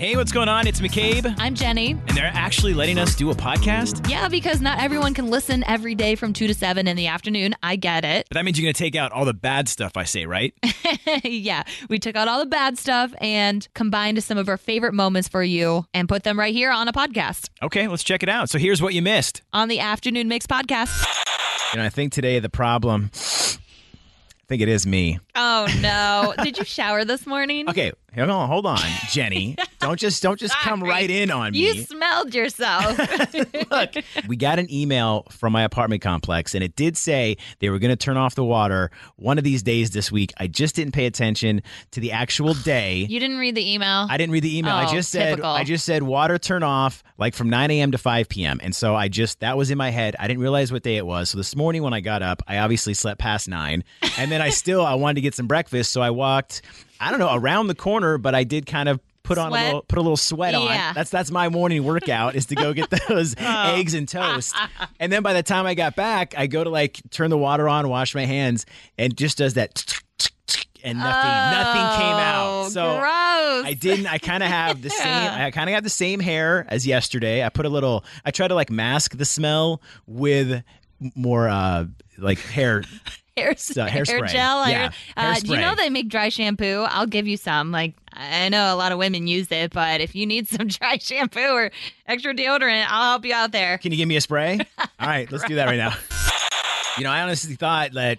Hey, what's going on? It's McCabe, I'm Jenny. and they're actually letting us do a podcast. Yeah, because not everyone can listen every day from 2 to 7 in the afternoon. I get it. But that means you're going to take out all the bad stuff I say, right? yeah, we took out all the bad stuff and combined some of our favorite moments for you and put them right here on a podcast okay, let's check it out. So here's what you missed. on the Afternoon Mix podcast. You know, I think today the problem, I think it is me. Oh, no. Did you shower this morning? Okay, hold on, hold on, Jenny. don't just don't just come right in on You me. You smelled yourself. Look, we got an email from my apartment complex, and it did say they were going to turn off the water one of these days this week. I just didn't pay attention to the actual day. you didn't read the email? I didn't read the email. I Oh, just said typical. I just said water turn off like from 9 a.m. to 5 p.m. And so I just that was in my head. I didn't realize what day it was. So this morning when I got up, I obviously slept past nine, and then I still I wanted to get some breakfast, so I walked I don't know around the corner, but I did kind of. Put on a little, put a little sweat Yeah. on. That's that's my morning workout is to go get those eggs and toast. And then by the time I got back, I go to like turn the water on, wash my hands, and just does that, and nothing, nothing came out. Oh, So gross. I didn't. I kind of have the same. I kind of have the same hair as yesterday. I put a little. I try to like mask the smell with more uh like hair. Hair, hair gel. Yeah, uh, do you know they make dry shampoo? I'll give you some. Like I know a lot of women use it, but if you need some dry shampoo or extra deodorant, I'll help you out there. Can you give me a spray? All right, let's do that right now. You know, I honestly thought that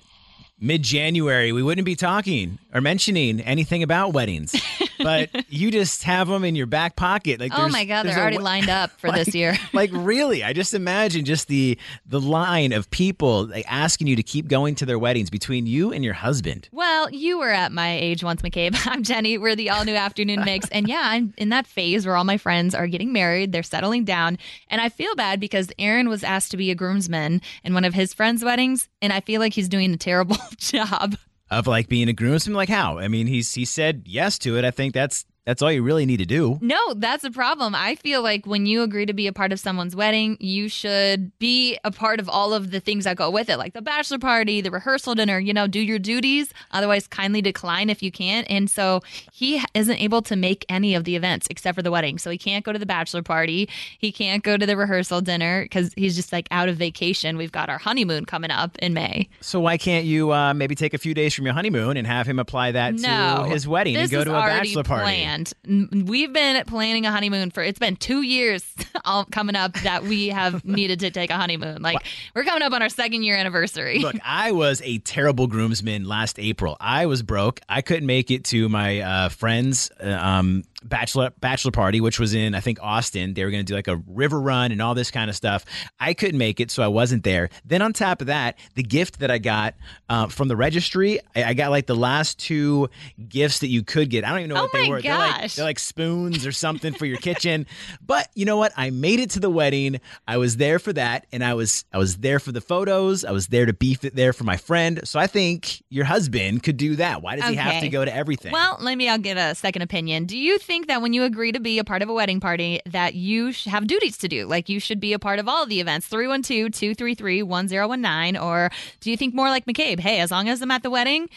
mid January we wouldn't be talking or mentioning anything about weddings, but you just have them in your back pocket. Like, Oh my God, they're already lined up for Like- this year. like really i just imagine just the the line of people like, asking you to keep going to their weddings between you and your husband Well, you were at my age once, McCabe. I'm Jenny. We're the all new afternoon mix. And yeah, I'm in that phase where all my friends are getting married, they're settling down. And I feel bad because Aaron was asked to be a groomsman in one of his friends' weddings. And I feel like he's doing a terrible job. Of like being a groomsman? Like how? I mean he's he said yes to it. I think that's that's all you really need to do No, that's a problem. I feel like when you agree to be a part of someone's wedding, you should be a part of all of the things that go with it, like the bachelor party, the rehearsal dinner, you know, do your duties. Otherwise, kindly decline if you can't. And so he isn't able to make any of the events except for the wedding. So he can't go to the bachelor party. He can't go to the rehearsal dinner because he's just like out of vacation. We've got our honeymoon coming up in May. so why can't you uh, maybe take a few days from your honeymoon and have him apply that no, to his wedding and go to a bachelor party Planned. We've been planning a honeymoon for it's been two years all coming up that we have needed to take a honeymoon. Like we're coming up on our second year anniversary. Look, I was a terrible groomsman last April. I was broke. I couldn't make it to my uh, friend's uh, um, bachelor bachelor party, which was in I think Austin. They were going to do like a river run and all this kind of stuff. I couldn't make it, so I wasn't there. Then on top of that, the gift that I got uh, from the registry, I, I got like the last two gifts that you could get. I don't even know Oh what they were. They're like, gosh. they're like spoons or something for your kitchen. But you know what? I made it to the wedding. I was there for that, and I was I was there for the photos. I was there to beef it there for my friend. So I think your husband could do that. Why does he have to go to everything? Well, let me. I'll get a second opinion. Do you think that when you agree to be a part of a wedding party, that you sh- have duties to do? Like you should be a part of all of the events 312 233 1019? Or do you think more like McCabe? Hey, as long as I'm at the wedding,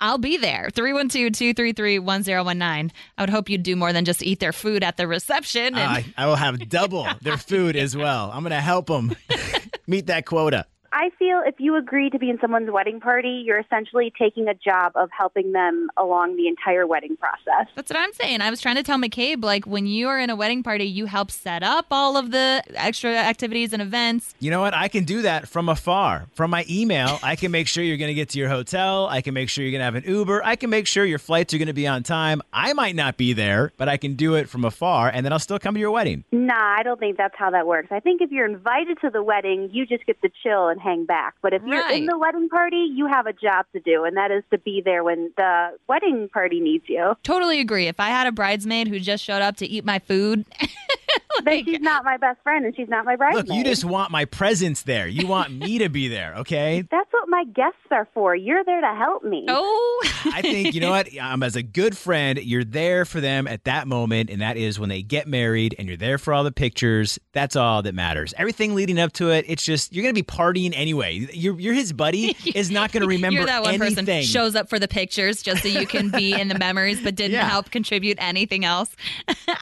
I'll be there. 312 233 1019. I would hope you'd do more than just eat their food at the reception. And I, I will have double their food as well. I'm going to help them meet that quota. I feel if you agree to be in someone's wedding party, you're essentially taking a job of helping them along the entire wedding process. That's what I'm saying. I was trying to tell McCabe, like, when you are in a wedding party, you help set up all of the extra activities and events. You know what? I can do that from afar. From my email, I can make sure you're going to get to your hotel. I can make sure you're going to have an Uber. I can make sure your flights are going to be on time. I might not be there, but I can do it from afar, and then I'll still come to your wedding. Nah, I don't think that's how that works. I think if you're invited to the wedding, you just get to chill and hang back. But if you're Right. in the wedding party, you have a job to do, and that is to be there when the wedding party needs you. Totally agree. If I had a bridesmaid who just showed up to eat my food, then she's not my best friend and she's not my bridesmaid. Look, you just want my presence there. You want me to be there, okay? That's what my guests are for. You're there to help me. Oh, I think you know what? I'm as a good friend, you're there for them at that moment, and that is when they get married, and you're there for all the pictures. That's all that matters. Everything leading up to it, it's just you're gonna be partying anyway. You're, you're his buddy is not gonna remember you're that one anything. person shows up for the pictures just so you can be in the memories, but didn't Yeah. help contribute anything else.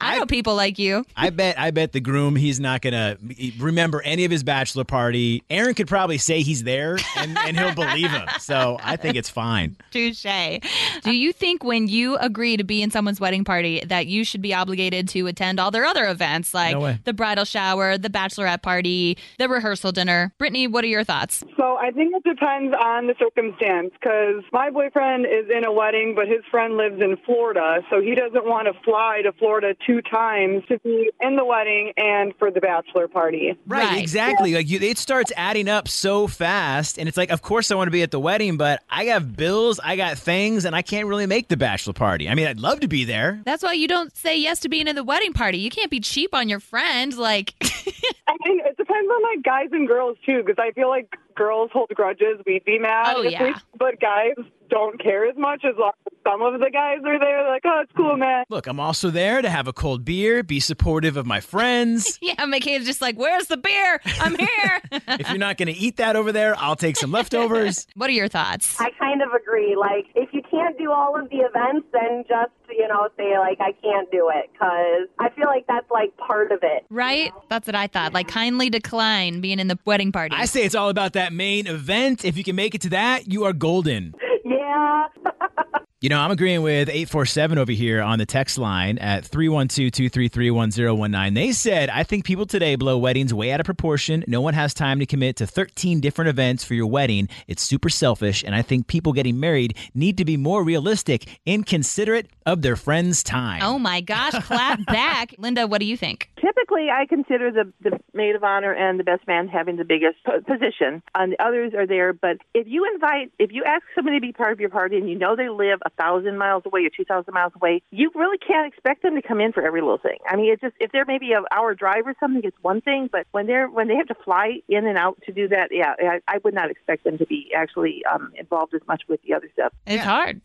I know people like you. I bet I bet the groom he's not gonna remember any of his bachelor party. Aaron could probably say he's there and, and he'll believe him. So I think it's fine. Touche. Do you think when you agree to be in someone's wedding party that you should be obligated to attend all their other events like No the bridal shower, the bachelorette party, the rehearsal dinner? Brittany, what are your thoughts? So I think it depends on the circumstance because my boyfriend is in a wedding, but his friend lives in Florida, so he doesn't want to fly to Florida two times to be in the wedding and for the bachelor party. Right, Right. exactly. Like you, it starts adding up so fast, and it's like, of course, I want to be at the wedding, but I have bills, I got things, and I can't really make the bachelor party. I mean, I'd love to be there. That's why you don't say yes to being in the wedding party. You can't be cheap on your friend. Like, I mean, it depends on like guys and girls too, because I feel like girls hold grudges. We'd be mad, Oh, yeah. we- but guys don't care as much as long as some of the guys are there. Like, oh, it's cool, man. Look, I'm also there to have a cold beer, be supportive of my friends. yeah, McCabe's just like, where's the beer? I'm here. if you're not going to eat that over there, I'll take some leftovers. what are your thoughts? I kind of agree. Like, if you can't do all of the events, then just, you know, say, like, I can't do it. Because I feel like that's, like, part of it. Right? That's what I thought. Like, kindly decline being in the wedding party. I say it's all about that main event. If you can make it to that, you are golden. Yeah. You know, I'm agreeing with 847 over here on the text line at 312 233 1019. They said, I think people today blow weddings way out of proportion. No one has time to commit to 13 different events for your wedding. It's super selfish. And I think people getting married need to be more realistic and considerate of their friends' time. oh my gosh, clap back. Linda, what do you think? Typically, I consider the, the maid of honor and the best man having the biggest position. And the others are there. But if you invite, if you ask somebody to be part of your party and you know they live a thousand miles away or two thousand miles away, you really can't expect them to come in for every little thing. I mean, it's just if they're maybe an hour drive or something, it's one thing. But when they're when they have to fly in and out to do that, yeah, I, I would not expect them to be actually um, involved as much with the other stuff. It's hard.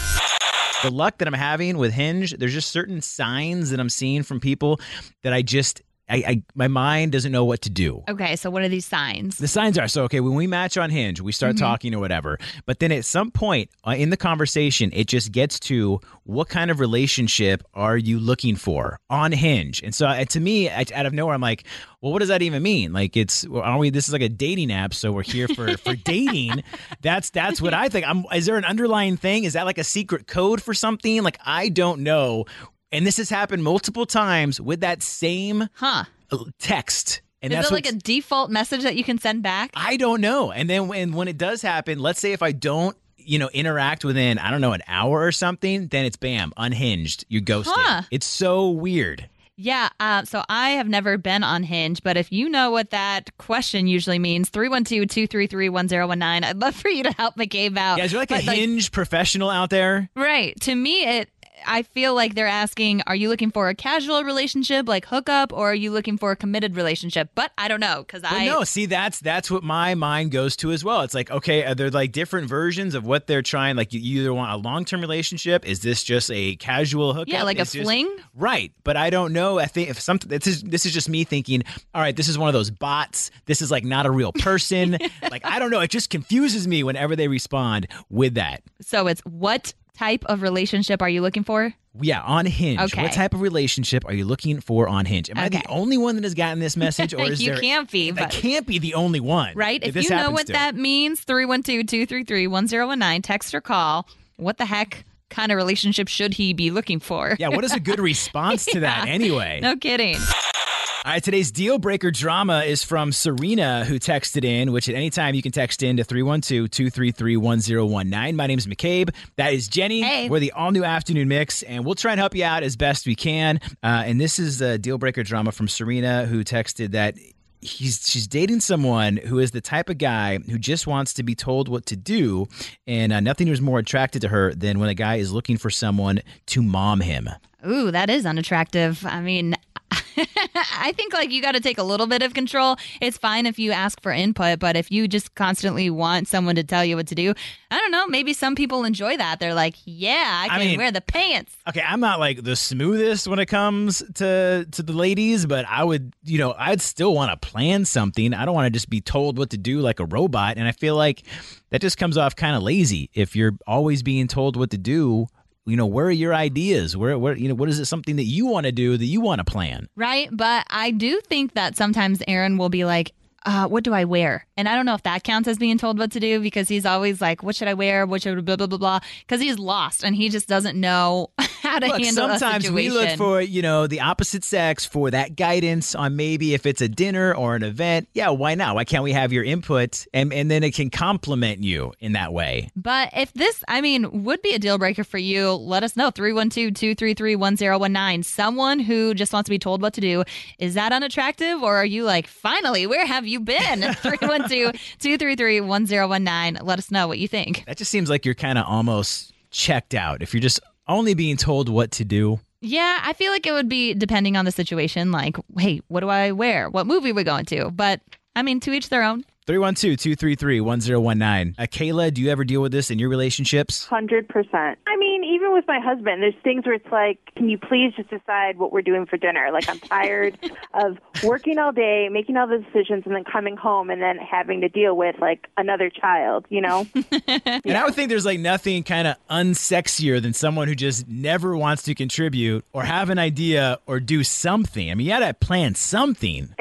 the luck that I'm having with Hinge, there's just certain signs that I'm seeing from people that I just, I, I my mind doesn't know what to do. Okay, so what are these signs? The signs are so okay when we match on Hinge, we start talking or whatever. But then at some point uh, in the conversation, it just gets to what kind of relationship are you looking for on Hinge? And so uh, to me, I, out of nowhere, I'm like, well, what does that even mean? Like, it's aren't we? This is like a dating app, so we're here for for dating. That's that's what I think. I'm. Is there an underlying thing? Is that like a secret code for something? Like I don't know. And this has happened multiple times with that same Huh. uh, text. And Is that's it like a default message that you can send back? I don't know. And then when when it does happen, let's say if I don't, you know, interact within I don't know an hour or something, then it's bam, unhinged. You're ghosted. Huh. It's so weird. Yeah, uh, so I have never been on Hinge, but if you know what that question usually means, 312 233 1019, I'd love for you to help McCabe out. Yeah, is there like But, a hinge professional out there? Right. To me, it. I feel like they're asking, are you looking for a casual relationship, like hookup, or are you looking for a committed relationship? But I don't know because I no, see that's that's what my mind goes to as well. It's like okay, are there like different versions of what they're trying? Like you either want a long term relationship, is this just a casual hookup? yeah, like a this- fling. Right, but I don't know. I think if something this is this is just me thinking. All right, this is one of those bots. This is like not a real person. like I don't know. It just confuses me whenever they respond with that. So it's what type of relationship are you looking for? Yeah, on Hinge. Okay. What type of relationship are you looking for on Hinge? Am I the only one that has gotten this message, or is you there? can't be, I can't be the only one, right. that If you know what to. that means, 312 233 1019, text or call. What the heck kind of relationship should he be looking for? Yeah, what is a good response to that anyway? No kidding. All right, today's deal breaker drama is from Serena, who texted in, which at any time you can text in to 312 233 1019. My name is McCabe. That is Jenny. Hey. We're the all new afternoon mix, and we'll try and help you out as best we can. Uh, and this is a deal breaker drama from Serena, who texted that. He's she's dating someone who is the type of guy who just wants to be told what to do, and uh, nothing is more attracted to her than when a guy is looking for someone to mom him. Ooh, that is unattractive. I mean, I think like you got to take a little bit of control. It's fine if you ask for input, but if you just constantly want someone to tell you what to do, I don't know. Maybe some people enjoy that. They're like, yeah, I I can mean- wear the pants. Okay, I'm not like the smoothest when it comes to to the ladies, but I would, you know, I'd still want to plan something. I don't want to just be told what to do like a robot, and I feel like that just comes off kind of lazy if you're always being told what to do. You know, where are your ideas? Where, where, you know, what is it something that you want to do that you want to plan? Right. But I do think that sometimes Aaron will be like, uh, what do I wear? And I don't know if that counts as being told what to do because he's always like, what should I wear? What should blah, blah, blah, blah. Because he's lost and he just doesn't know how to Look, handle sometimes we look for, you know, the opposite sex for that guidance on maybe if it's a dinner or an event. Yeah, why not? Why can't we have your input and and then it can complement you in that way? But if this, I mean, would be a deal breaker for you, let us know. 312 233 1019. Someone who just wants to be told what to do. Is that unattractive? Or are you like, finally, where have you been? 312 233 1019. Let us know what you think. That just seems like you're kind of almost checked out if you're just only being told what to do. Yeah, I feel like it would be depending on the situation. Like, hey, what do I wear? What movie we going to? But I mean, to each their own. 312 233 1019. Uh, Kayla, do you ever deal with this in your relationships? Hundred percent. I mean, even with my husband, there's things where it's like, can you please just decide what we're doing for dinner? Like, I'm tired of working all day, making all the decisions, and then coming home and then having to deal with like another child. You know? And I would think there's like nothing kind of unsexier than someone who just never wants to contribute or have an idea or do something. I mean, you got to plan something.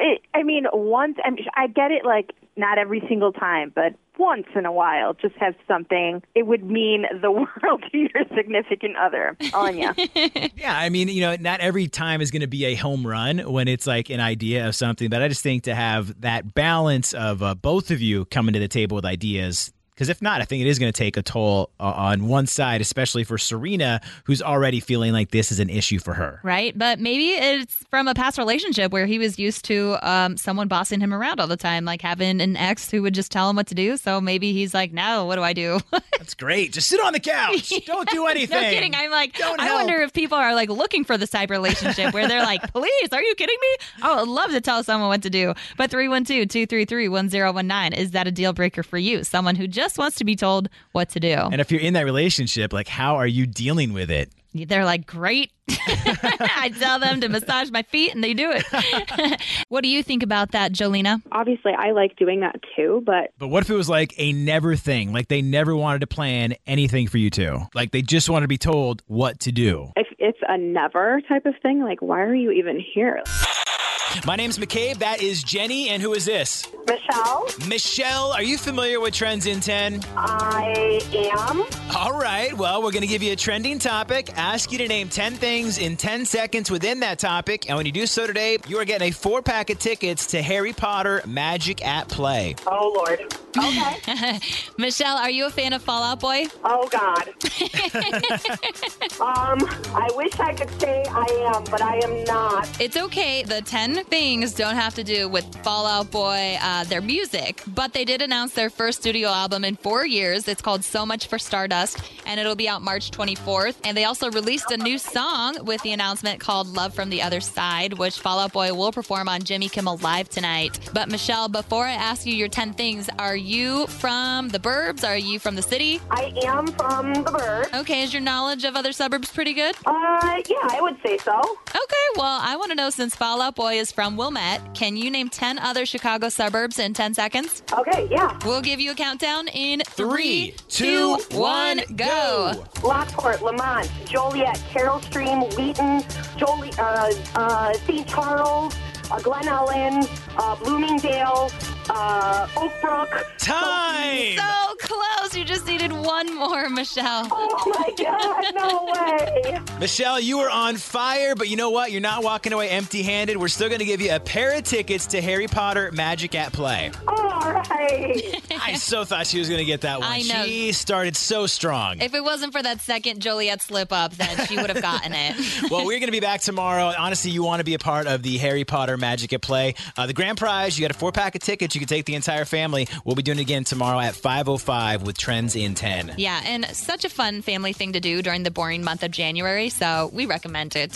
It, I mean, once I, mean, I get it. Like, not every single time, but once in a while, just have something. It would mean the world to your significant other. I'm you. Yeah, I mean, you know, not every time is going to be a home run when it's like an idea of something, but I just think to have that balance of uh, both of you coming to the table with ideas. Because if not, I think it is going to take a toll on one side, especially for Serena, who's already feeling like this is an issue for her. Right. But maybe it's from a past relationship where he was used to um, someone bossing him around all the time, like having an ex who would just tell him what to do. So maybe he's like, no, what do I do? That's great. Just sit on the couch. Don't do anything. no kidding. I'm like, Don't I help. wonder if people are like looking for this type of relationship where they're like, please, are you kidding me? I would love to tell someone what to do. But 312 233 1019, is that a deal breaker for you? Someone who just wants to be told what to do. And if you're in that relationship, like, how are you dealing with it? They're like, great. I tell them to massage my feet and they do it. what do you think about that, Jolena? Obviously, I like doing that too, but But what if it was like a never thing? Like they never wanted to plan anything for you two. Like they just wanted to be told what to do. if it's a never type of thing, like, why are you even here? My name's McCabe. That is Jenny. And who is this? Michelle, Michelle, are you familiar with Trends in 10? I am. All right. Well, we're going to give you a trending topic, ask you to name 10 things in 10 seconds within that topic. And when you do so today, you are getting a four pack of tickets to Harry Potter Magic at Play. Oh Lord. Okay. Michelle, are you a fan of Fall Out Boy? oh God. um, I wish I could say I am, but I am not. It's okay. The 10 things don't have to do with Fall Out Boy, uh, their music, but they did announce their first studio album in four years. It's called So Much for Stardust, and it'll be out March 24th. And they also released a new song with the announcement called Love from the Other Side, which Fall Out Boy will perform on Jimmy Kimmel Live tonight. But Michelle, before I ask you your 10 things, are you from the burbs? Are you from the city? I am from the bird. Okay, is your knowledge of other suburbs pretty good? Uh, yeah, I would say so. Okay, well, I want to know since Fall Out Boy is from Wilmette, can you name 10 other Chicago suburbs in 10 seconds? Okay, yeah. We'll give you a countdown in Three, two, two, one, one, go. Lockport, Lemont, Joliet, Carol Stream, Wheaton, Jolie, uh, uh, St. Charles, uh, Glen Ellyn, uh, Bloomingdale, uh, Oak Brook. Time! So close. You just needed one more, Michelle. Oh my God, no way. Michelle, you were on fire, but you know what? You're not walking away empty handed. We're still going to give you a pair of tickets to Harry Potter Magic at Play. All right. I so thought she was going to get that one. I know. She started so strong. If it wasn't for that second Joliet slip up, then she would have gotten it. well, we're going to be back tomorrow. Honestly, you want to be a part of the Harry Potter Magic at Play. Uh, the grand prize, you got a four pack of tickets. You can take the entire family. We'll be doing it again tomorrow at 5.05 with Trends in 10. yeah, and such a fun family thing to do during the boring month of January, so we recommend it.